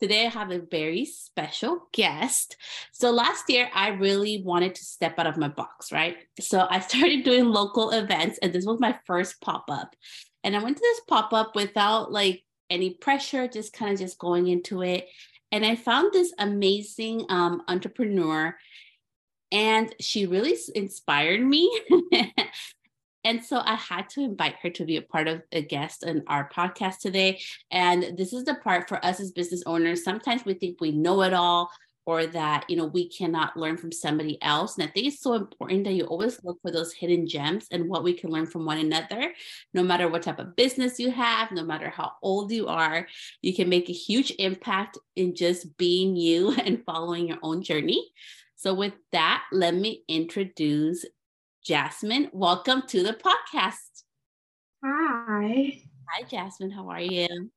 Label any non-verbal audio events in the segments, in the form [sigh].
Today I have a very special guest. So last year I really wanted to step out of my box, right? So I [laughs] started doing local events and this was my first pop-up. And I went to this pop-up without like any pressure, just kind of just going into it. And I found this amazing um, entrepreneur and she really inspired me [laughs] And so I had to invite her to be a part of a guest in our podcast today. And this is the part for us as business owners. Sometimes we think we know it all or that you know we cannot learn from somebody else and i think it's so important that you always look for those hidden gems and what we can learn from one another no matter what type of business you have no matter how old you are you can make a huge impact in just being you [laughs] and following your own journey so with that let me introduce Jasmine, welcome to the podcast. Hi. Hi, Jasmine. How are you?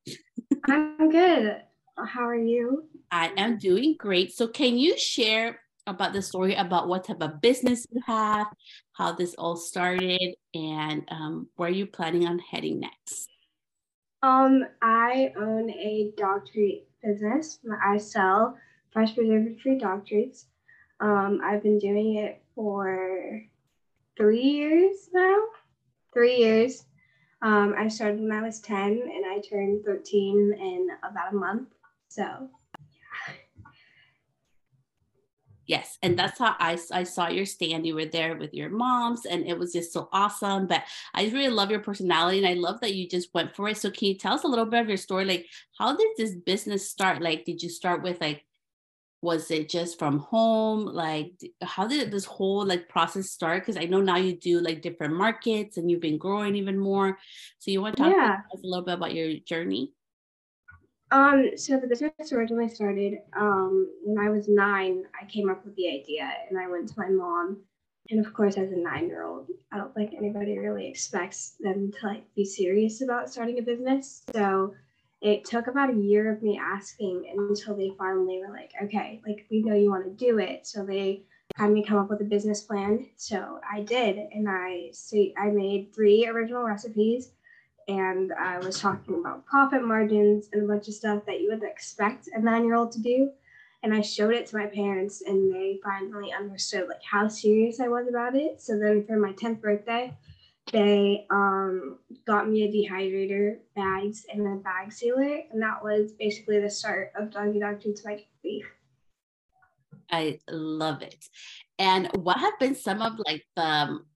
I'm good. How are you? I am doing great. So, can you share about the story about what type of business you have, how this all started, and um, where you're planning on heading next? Um, I own a dog treat business. I sell fresh preservative free dog treats. Um, I've been doing it for three years now. Three years. Um, I started when I was 10 and I turned 13 in about a month. So, yeah. Yes, and that's how I, I saw your stand. You were there with your moms, and it was just so awesome. But I really love your personality, and I love that you just went for it. So, can you tell us a little bit of your story? Like, how did this business start? Like, did you start with like was it just from home? Like how did this whole like process start? Because i know now you do like different markets and you've been growing even more. So you want to talk yeah. a little bit about your journey? Um so the business originally started um when i was nine i came up with the idea and i went to my mom. And of course as a nine year old i don't think anybody really expects them to like be serious about starting a business. So it took about a year of me asking until they finally were like, okay, like we know you want to do it. So they had me come up with a business plan. So I did, and I see I made three original recipes, and I was talking about profit margins and a bunch of stuff that you would expect a nine-year-old to do. And I showed it to my parents, and they finally understood like how serious I was about it. So then for my tenth birthday, they um, got me a dehydrator, bags, and a bag sealer. And that was basically the start of Doggy Dog Treats by Beef. I love it. And what have been some of like the um,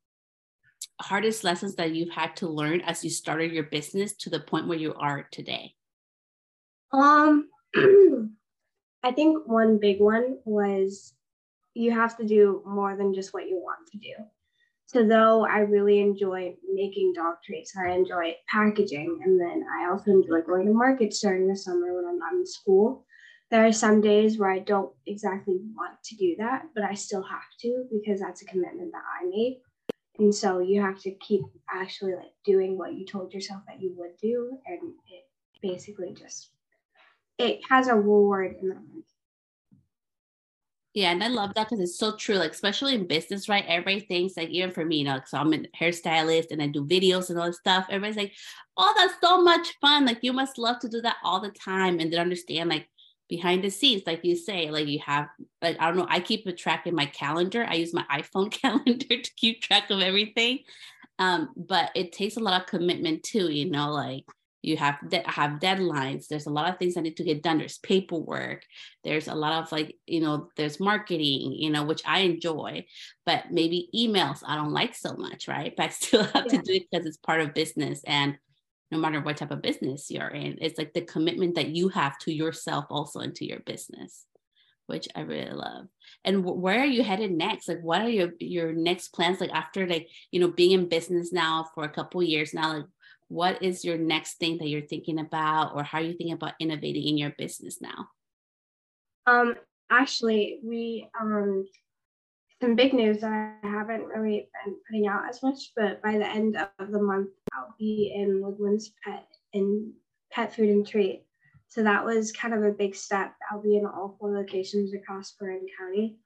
hardest lessons that you've had to learn as you started your business to the point where you are today? Um, [clears throat] I think one big one was you have to do more than just what you want to do. So though I really enjoy making dog treats, I enjoy packaging, and then I also enjoy going to markets during the summer when I'm not in school. There are some days where I don't exactly want to do that, but I still have to because that's a commitment that I made. And so you have to keep actually like doing what you told yourself that you would do, and it basically just it has a reward in the end. Yeah, and I love that because it's so true. Like, especially in business, right? Everybody thinks like, even for me, you know, so I'm a hairstylist and I do videos and all this stuff. Everybody's like, "Oh, that's so much fun! Like, you must love to do that all the time." And then understand like behind the scenes, like you say, like you have, like I don't know, I keep a track in my calendar. I use my [laughs] iPhone calendar to keep track of everything. Um, but it takes a lot of commitment too. You know, like you have de- have deadlines there's a lot of things that need to get done there's paperwork there's a lot of like you know there's marketing you know which i enjoy but maybe emails i don't like so much right? [laughs] But i still have yeah. to do it because it's part of business and no matter what type of business you're in it's like the commitment that you have to yourself also into your business which i really love. And w- where are you headed next? Like what are your your next plans? Like after like you know being in business now for a couple years now like what is your next thing that you're thinking about or how are you thinking about innovating in your business now um actually we um some big news that I haven't really been putting out as much, but by the end of the month, I'll be in Woodlands Pet in Pet Food and Treat. So that was kind of a big step. I'll be in all four locations across Marin County.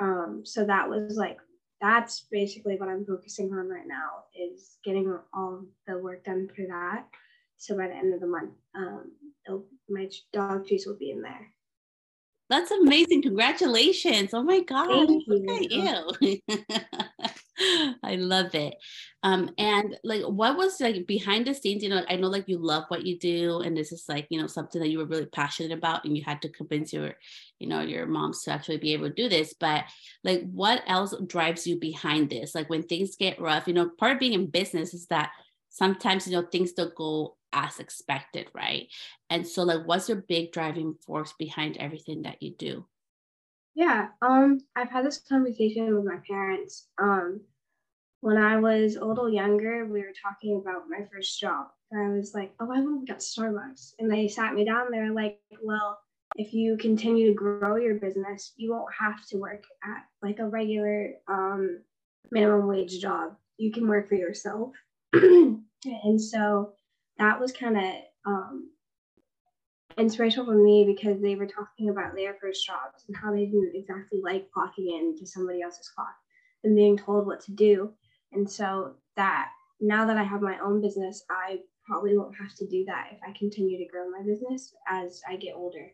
Um, so that was like that's basically what I'm focusing on right now is getting all the work done for that. so by the end of the month, um, my dog treats will be in there. That's amazing. Congratulations. Oh my God. Thank Look at you. [laughs] [laughs] [laughs] I love it. Um, and like what was like behind the scenes, you know, I know like you love what you do, and this is like, you know, something that you were really passionate about and you had to convince your, you know, your moms to actually be able to do this. But like what else drives you behind this? Like when things get rough, you know, part of being in business is that sometimes you know things don't go as expected, right? And so like what's your big driving force behind everything that you do? Yeah, um, I've had this conversation with my parents. Um, when I was a little younger, we were talking about my first job. And I was like, oh, I want to get Starbucks. And they sat me down there like, well, if you continue to grow your business, you won't have to work at like a regular um, minimum wage job. You can work for yourself. [clears throat] and so that was kind of um, inspirational for me because they were talking about their first jobs and how they didn't exactly like clocking in to somebody else's clock and being told what to do. And so that now that I have my own business, I probably won't have to do that if I continue to grow my business as I get older.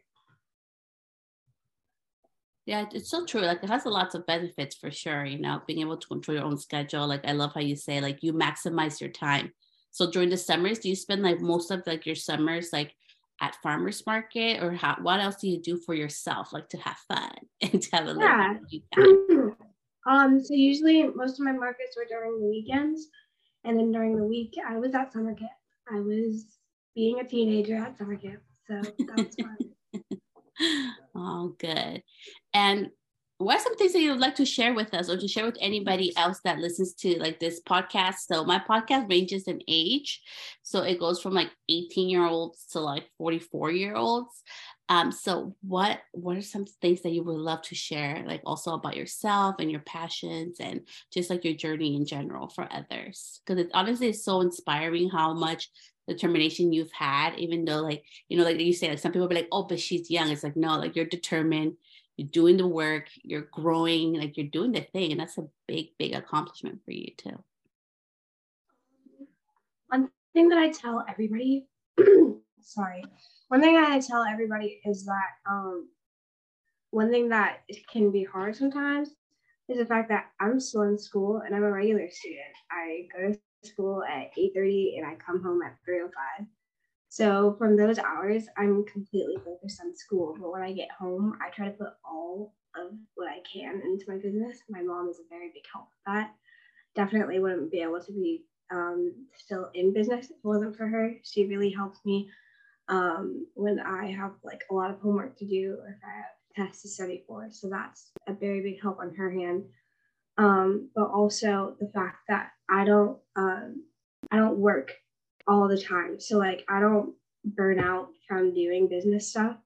Yeah, it's so true. Like it has a lots of benefits for sure. You know, being able to control your own schedule. Like I love how you say like you maximize your time. So during the summers, do you spend like most of like your summers like at farmers market or how, what else do you do for yourself like to have fun [laughs] and to have a yeah. little [clears throat] um so usually most of my markets were during the weekends and then during the week i was at summer camp. I was being a teenager at summer camp so that was fun. [laughs] Oh good. And what are some things that you would like to share with us or to share with anybody else that listens to like this podcast? So my podcast ranges in age. So it goes from like 18 year olds to like 44 year olds um so what what are some things that you would love to share like also about yourself and your passions and just like your journey in general for others? Because it honestly is so inspiring how much determination you've had even though like you know like you say like some people be like oh but she's young. It's like no like you're determined you're doing the work, you're growing, like you're doing the thing. And that's a big, big accomplishment for you too. One thing that I tell everybody, [clears throat] sorry, one thing that I tell everybody is that um, one thing that can be hard sometimes is the fact that I'm still in school and I'm a regular student. I go to school at 8:30 and I come home at 3:05. So from those hours, I'm completely focused on school. But when I get home, I try to put all of what I can into my business. My mom is a very big help with that. Definitely wouldn't be able to be um, still in business if it wasn't for her. She really helps me um, when I have like a lot of homework to do or if I have tests to study for. So that's a very big help on her hand. Um, but also the fact that I don't um, I don't work all the time. So like I don't burn out from doing business stuff.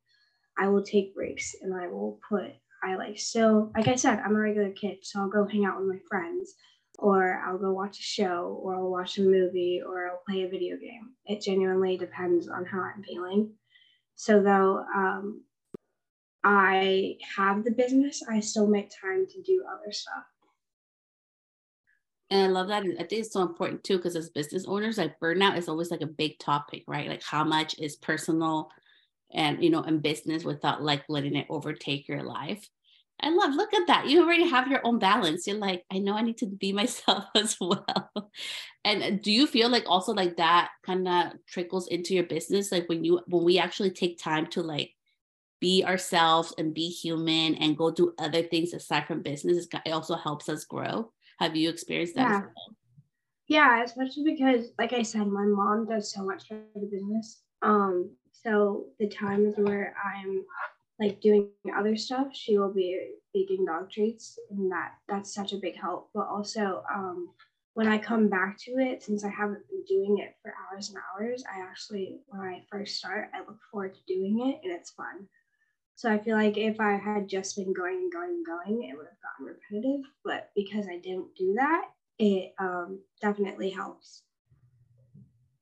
I will take breaks and I will put I like so like I said, I'm a regular kid, so I'll go hang out with my friends or I'll go watch a show or I'll watch a movie or I'll play a video game. It genuinely depends on how I'm feeling. So though um, I have the business, I still make time to do other stuff. And I love that. And I think it's so important too, because as business owners, like burnout is always like a big topic, right? Like how much is personal and, you know, in business without like letting it overtake your life. I love, look at that. You already have your own balance. You're like, I know I need to be [laughs] myself as well. And do you feel like also like that kind of trickles into your business? Like when you, when we actually take time to like be ourselves and be human and go do other things aside from business, it also helps us grow. Have you experienced that? Yeah. Yeah, especially because, like I said, my mom does so much for the business. Um, so the times where I'm like doing other stuff, she will be baking dog treats, and that that's such a big help. But also, um, when I come back to it, since I haven't been doing it for hours and hours, I actually, when I first start, I look forward to doing it, and it's fun. So I feel like if I had just been going and going and going, it would have gotten repetitive. But because I didn't do that, it um, definitely helps.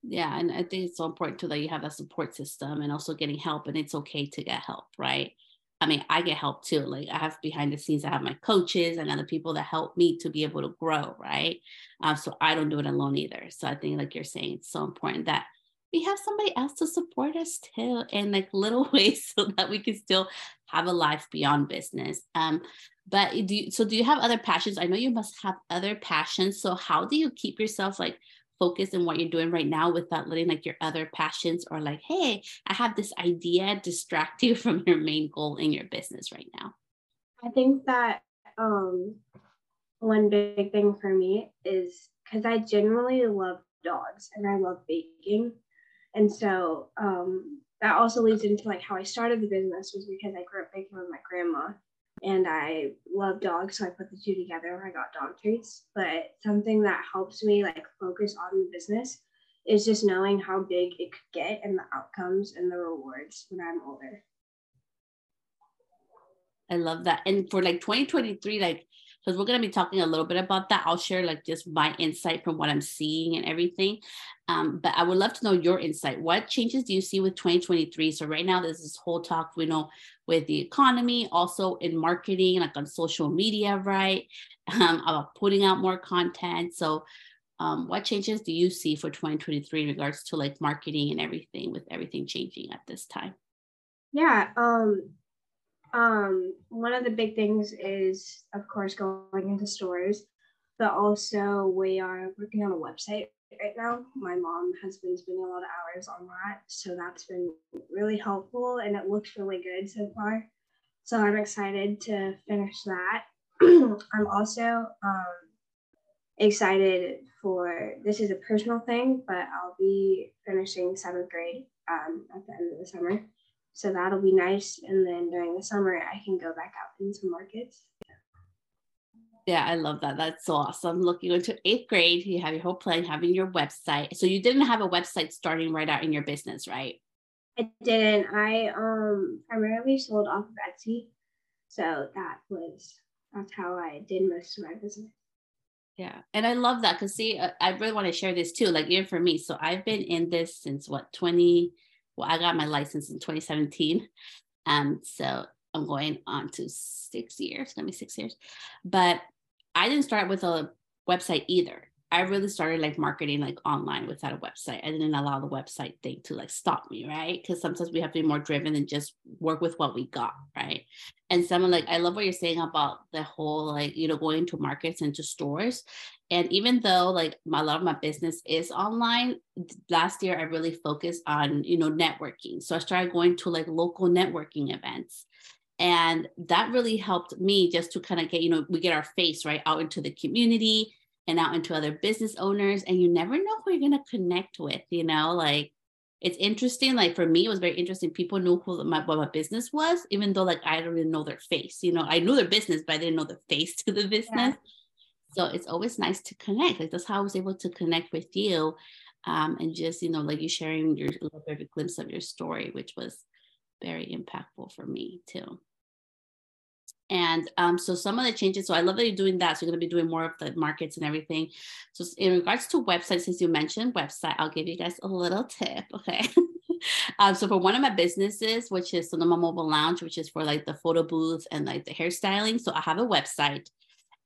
Yeah, and I think it's so important too that you have that support system and also getting help, and it's okay to get help, right? I mean, I get help too. Like I have behind the scenes, I have my coaches and other people that help me to be able to grow, right? Uh, so I don't do it alone either. So I think, like you're saying, it's so important that we have somebody else to support us too in like little [laughs] ways so that we can still have a life beyond business. Um, but do you, so do you have other passions? I know you must have other passions. So how do you keep yourself like focused in what you're doing right now without letting like your other passions or like, hey, I have this idea distract you [laughs] from your main goal in your business right now? I think that um one big thing for me is because I genuinely love dogs and I love baking. And so um, that also leads into like how I started the business was because I grew up baking with my grandma and I love dogs, so I put the two together. I got dog treats. But something that helps me like focus on the business is just knowing how big it could get and the outcomes and the rewards when I'm older. I love that. And for like 2023, like because we're going to be talking a little bit about that. I'll share like just my insight from what I'm seeing and everything. Um, but I would love to know your insight. What changes do you see with 2023? So right now, there's this whole talk we know with the economy, also in marketing, like on social media, right? [laughs] Um, about putting out more content. So um, what changes do you see for 2023 in regards to like marketing and everything with everything changing at this time? Yeah, um, um, one of the big things is, of course, going into stores, but also we are working on a website right now. My mom has been spending a lot of hours on that, so that's been really helpful and it looks really good so far. So I'm excited to finish that. [clears throat] I'm also um, excited for this is a personal thing, but I'll be finishing seventh grade um, at the end of the summer. So that'll be nice. And then during the summer, I can go back out into markets. Yeah, I love that. That's so awesome. Looking into eighth grade, you have your whole plan, having your website. So you didn't have a website starting right out in your business, right? I didn't. I um primarily sold off of Etsy. So that was that's how I did most of my business. Yeah. And I love that because see, uh, I really want to share this too, like even for me. So I've been in this since what, 20, well, I got my license in 2017. Um, so I'm going on to six years, gonna be six years. But I didn't start with a website either. I really started like marketing like online without a website. I didn't allow the website thing to like stop me, right? Because sometimes we have to be more driven and just work with what we got, right? And someone like I love what you're saying about the whole like you know going to markets and to stores. And even though like my, a lot of my business is online, last year I really focused on you know networking. So I started going to like local networking events and that really helped me just to kind of get you know we get our face right out into the community and out into other business owners and you never know who you're going to connect with you know like it's interesting like for me it was very interesting people knew who my, what my business was even though like i don't even know their face you know i knew their business but i didn't know the face [laughs] to the business yeah. so it's always nice to connect like that's how i was able to connect with you um, and just you know like you sharing your little bit of a glimpse of your story which was very impactful for me too and um, so some of the changes, so I love that you're doing that. So you're going to be doing more of the markets and everything. So in regards to websites, since you mentioned website, I'll give you guys a little tip. [laughs] Okay. um, so for one of my businesses, which is Sonoma Mobile Lounge, which is for like the photo booths and like the hairstyling. So I have a website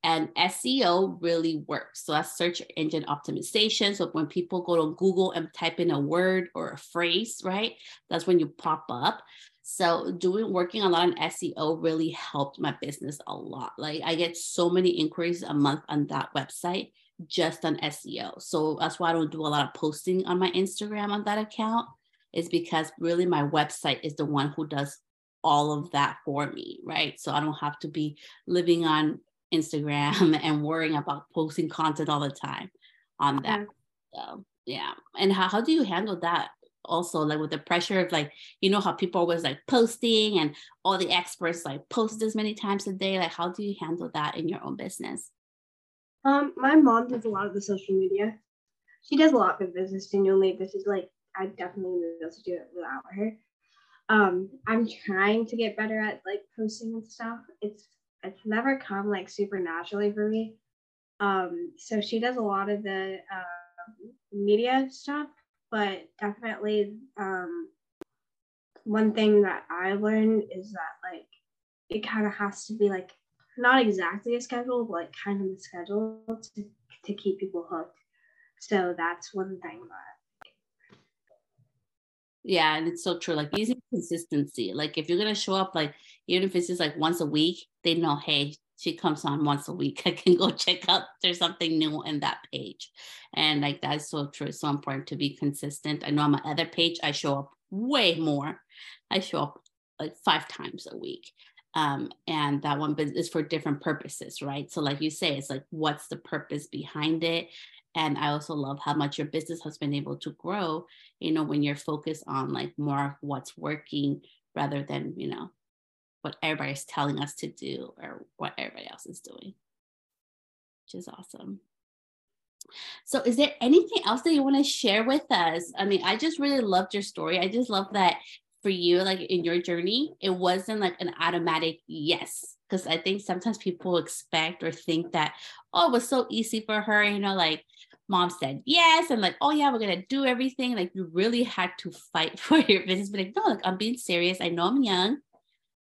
and SEO really works. So that's search engine optimization. So when people go to Google and type in a word or a phrase, right? That's when you pop up. So doing working a lot on SEO really helped my business a lot. Like I get so many inquiries a month on that website just on SEO. So that's why I don't do a lot of posting on my Instagram on that account is because really my website is the one who does all of that for me, right? So I don't have to be living on Instagram [laughs] and worrying about posting content all the time on that. Mm-hmm. So yeah. And how, how do you handle that also like with the pressure of like you know how people always like posting and all the experts like post as many times a day like how do you handle that in your own business? Um my mom does a lot of the social media. She does a lot of business genuinely this is like i definitely wouldn't be able to do it without her. Um i'm trying to get better at like posting and stuff. It's it's never come like super naturally for me. Um so she does a lot of the uh, media stuff but definitely um, one thing that I learned is that like it kind of has to be like not exactly a schedule, but like kind of a schedule to, to keep people hooked. So that's one thing that Yeah, and it's so true. Like using consistency. Like if you're gonna show up, like even if it's just like once a week, they know, hey, she comes on once a week. [laughs] I can go check out there's something new in that page. And like that's so true. It's so important to be consistent. I know on my other page, I show up way more. I show up like five times a week. Um, and that one is for different purposes, right? So, like you say, it's like what's the purpose behind it? And I also love how much your business has been able to grow, you know, when you're focused on like more of what's working rather than, you know, what everybody's telling us to do or what everybody else is doing, which is awesome. So, is there anything else that you want to share with us? I mean, I just really loved your story. I just love that for you, like in your journey, it wasn't like an automatic yes. Because I think sometimes people expect or think that, oh, it was so easy for her, you know, like mom said yes, and like, oh yeah, we're gonna do everything. Like you really had to fight [laughs] for your business. But like, no, like I'm being serious. I know I'm young,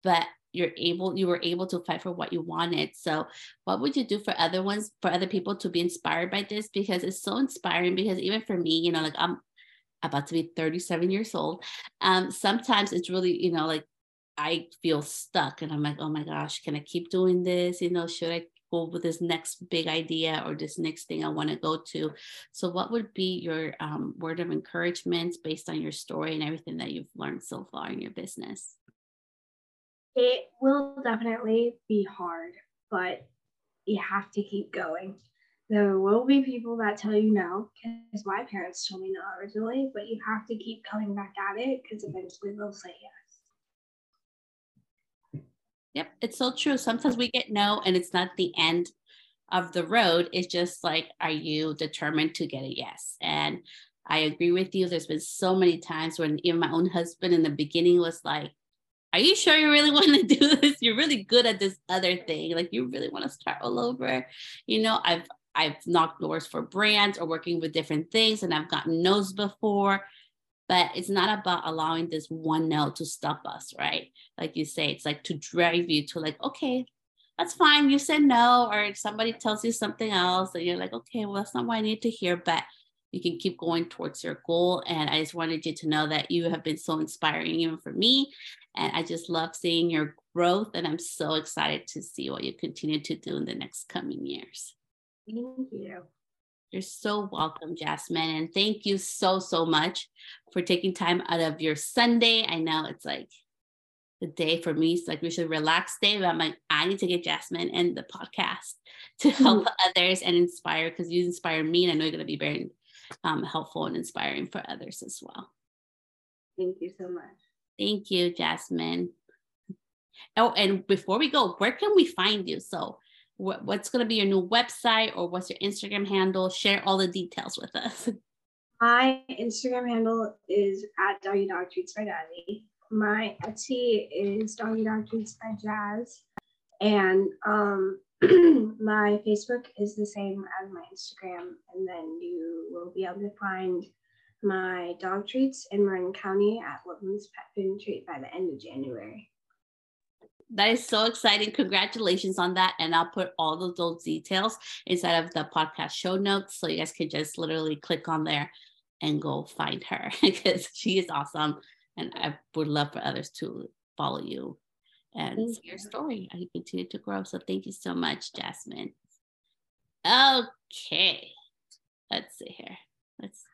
but you're able you were able to fight for what you wanted. So what would you do for other ones for other people to be inspired by this? Because it's so inspiring because even for me you know like i'm about to be 37 years old um sometimes it's really you know like i feel stuck and i'm like oh my gosh can i keep doing this? You know should i go with this next big idea or this next thing i want to go to? So what would be your um, word of encouragement based on your story and everything that you've learned so far in your business it will definitely be hard, but you have to keep going. There will be people that tell you no, because my parents told me no originally, but you have to keep coming back at it because eventually they'll say yes. Yep, it's so true. Sometimes we get no, and it's not the end of the road. It's just like, are you determined to get a yes? And I agree with you. There's been so many times when even my own husband in the beginning was like, are you sure you really [laughs] want to do this? You're really good at this other thing. Like you really want to start all over. You know, I've I've knocked doors for brands or working with different things and I've gotten no's before. But it's not about allowing this one no to stop us, right? Like you say, it's like to drive you to like, okay, that's fine. You said no, or somebody tells you something else, and you're like, okay, well, that's not what I need to hear. But you can keep going towards your goal. And I just wanted you to know that you have been so inspiring, even for me. And I just love seeing your growth. And I'm so excited to see what you continue to do in the next coming years. Thank you. You're so welcome, Jasmine. And thank you so, so much for taking time out of your Sunday. I know it's like the day for me. It's like we should relax day, but I'm like, I need to get Jasmine and the podcast to help mm-hmm. others and inspire because you inspire me. And I know you're going to be very um, helpful and inspiring for others as well. Thank you so much. Thank you, Jasmine. Oh, and before we go, where can we find you? So, what's going to be your new website or what's your Instagram handle? Share all the details with us. [laughs] My Instagram handle is at Doggy Dog Treats by Daddy. My Etsy is Doggy Dog Treats by Jazz. And um, [clears throat] my Facebook is the same as my Instagram, and then you will be able to find my dog treats in Marin County at Woodlands Pet Food and Treat by the end of January. That is so exciting. Congratulations on that. And I'll put all of those details inside of the podcast show notes. So you guys can just literally click on there and go find her [laughs] because she is awesome. And I would love for others to follow you and see your story you continue to grow. So thank you so much, Jasmine. Okay. Let's see here. Let's